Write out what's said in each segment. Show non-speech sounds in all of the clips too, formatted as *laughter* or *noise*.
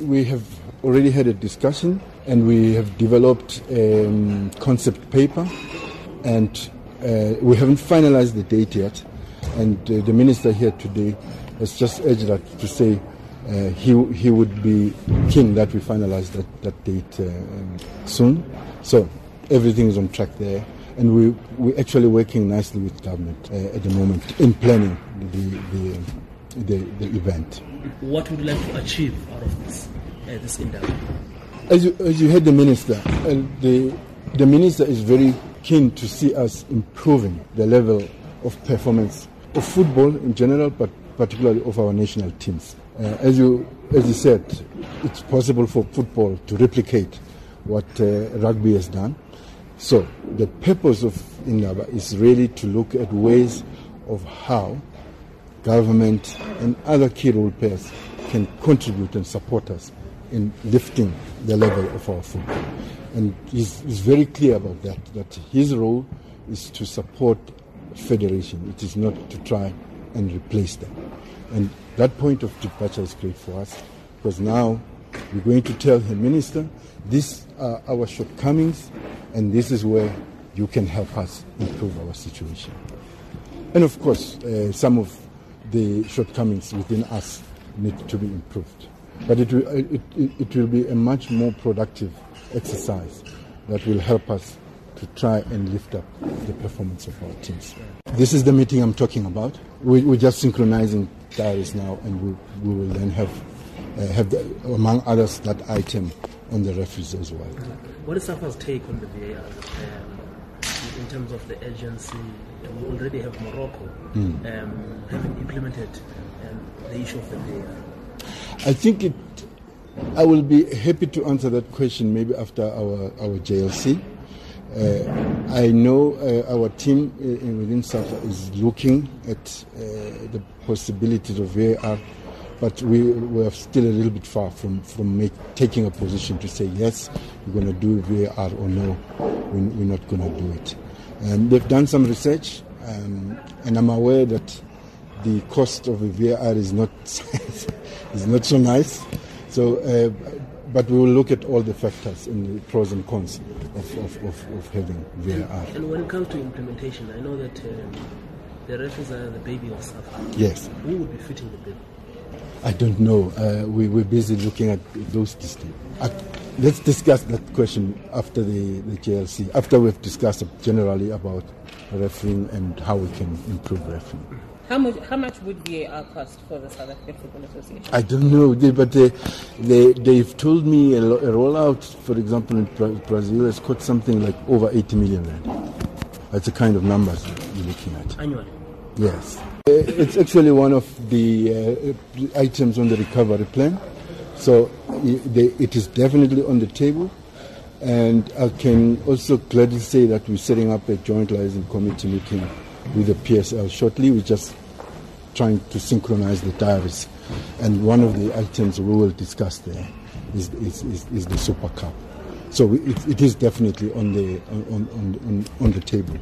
We have already had a discussion and we have developed a um, concept paper and uh, we haven't finalized the date yet. And uh, the minister here today has just urged us to say uh, he, he would be keen that we finalize that, that date uh, um, soon. So everything is on track there. And we, we're actually working nicely with government uh, at the moment in planning the, the, the, the event. What would you like to achieve out of this, uh, this endeavor? As you, as you heard the minister, uh, the, the minister is very keen to see us improving the level of performance of football in general, but particularly of our national teams. Uh, as you as you said, it's possible for football to replicate what uh, rugby has done. So the purpose of Indaba is really to look at ways of how government and other key role players can contribute and support us in lifting the level of our football. And he's, he's very clear about that, that his role is to support federation. It is not to try and replace them. And that point of departure is great for us because now we're going to tell the minister these are our shortcomings and this is where you can help us improve our situation. And of course, uh, some of the shortcomings within us need to be improved. But it will, it, it, will be a much more productive exercise that will help us to try and lift up the performance of our teams. This is the meeting I'm talking about. We, we're just synchronizing diaries now, and we, we will then have, uh, have the, among others, that item on the referees as well. What is SAFA's take on the VAR um, in terms of the agency? We already have Morocco um, having implemented um, the issue of the. I think it. I will be happy to answer that question maybe after our, our JLC. Uh, I know uh, our team uh, within SAFA is looking at uh, the possibilities of VAR, but we, we are still a little bit far from, from make, taking a position to say yes, we're going to do VAR or no, we're, we're not going to do it. Um, they've done some research, um, and I'm aware that the cost of a VAR is not *laughs* is not so nice. So, uh, but we will look at all the factors and the pros and cons of, of, of, of having VAR. And when it comes to implementation, I know that um, the referees are the baby of SAFA. Yes. Who would be fitting the bill? I don't know. Uh, we, we're busy looking at those let's discuss that question after the, the JLC, after we've discussed generally about refereeing and how we can improve refereeing. How much, how much would VAR cost for the South African Football Association? I don't know, they, but they, they, they've told me a, lo- a rollout, for example, in Bra- Brazil has cost something like over 80 million rand. That's the kind of numbers you're looking at. Annually. Yes. Uh, It's actually one of the uh, items on the recovery plan. So it is definitely on the table. And I can also gladly say that we're setting up a joint liaison committee meeting with the PSL shortly. We're just trying to synchronize the diaries. And one of the items we will discuss there is, is, is, is the Super Cup. So it, it is definitely on the, on, on, on, on the table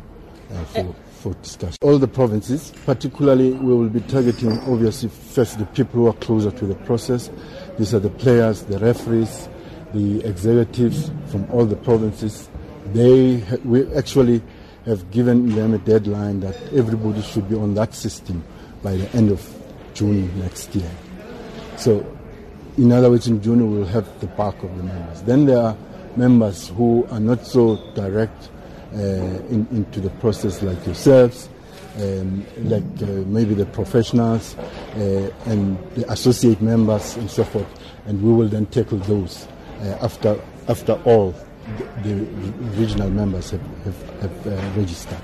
uh, for, for discussion. All the provinces, particularly, we will be targeting obviously first the people who are closer to the process. These are the players, the referees, the executives from all the provinces. They we actually have given them a deadline that everybody should be on that system by the end of June next year. So, in other words, in June we will have the bulk of the members. Then there are members who are not so direct in, into the process, like yourselves, um, like uh, maybe the professionals uh, and the associate members and so forth. And we will then tackle those uh, after after all the, the regional members have, have, have uh, registered.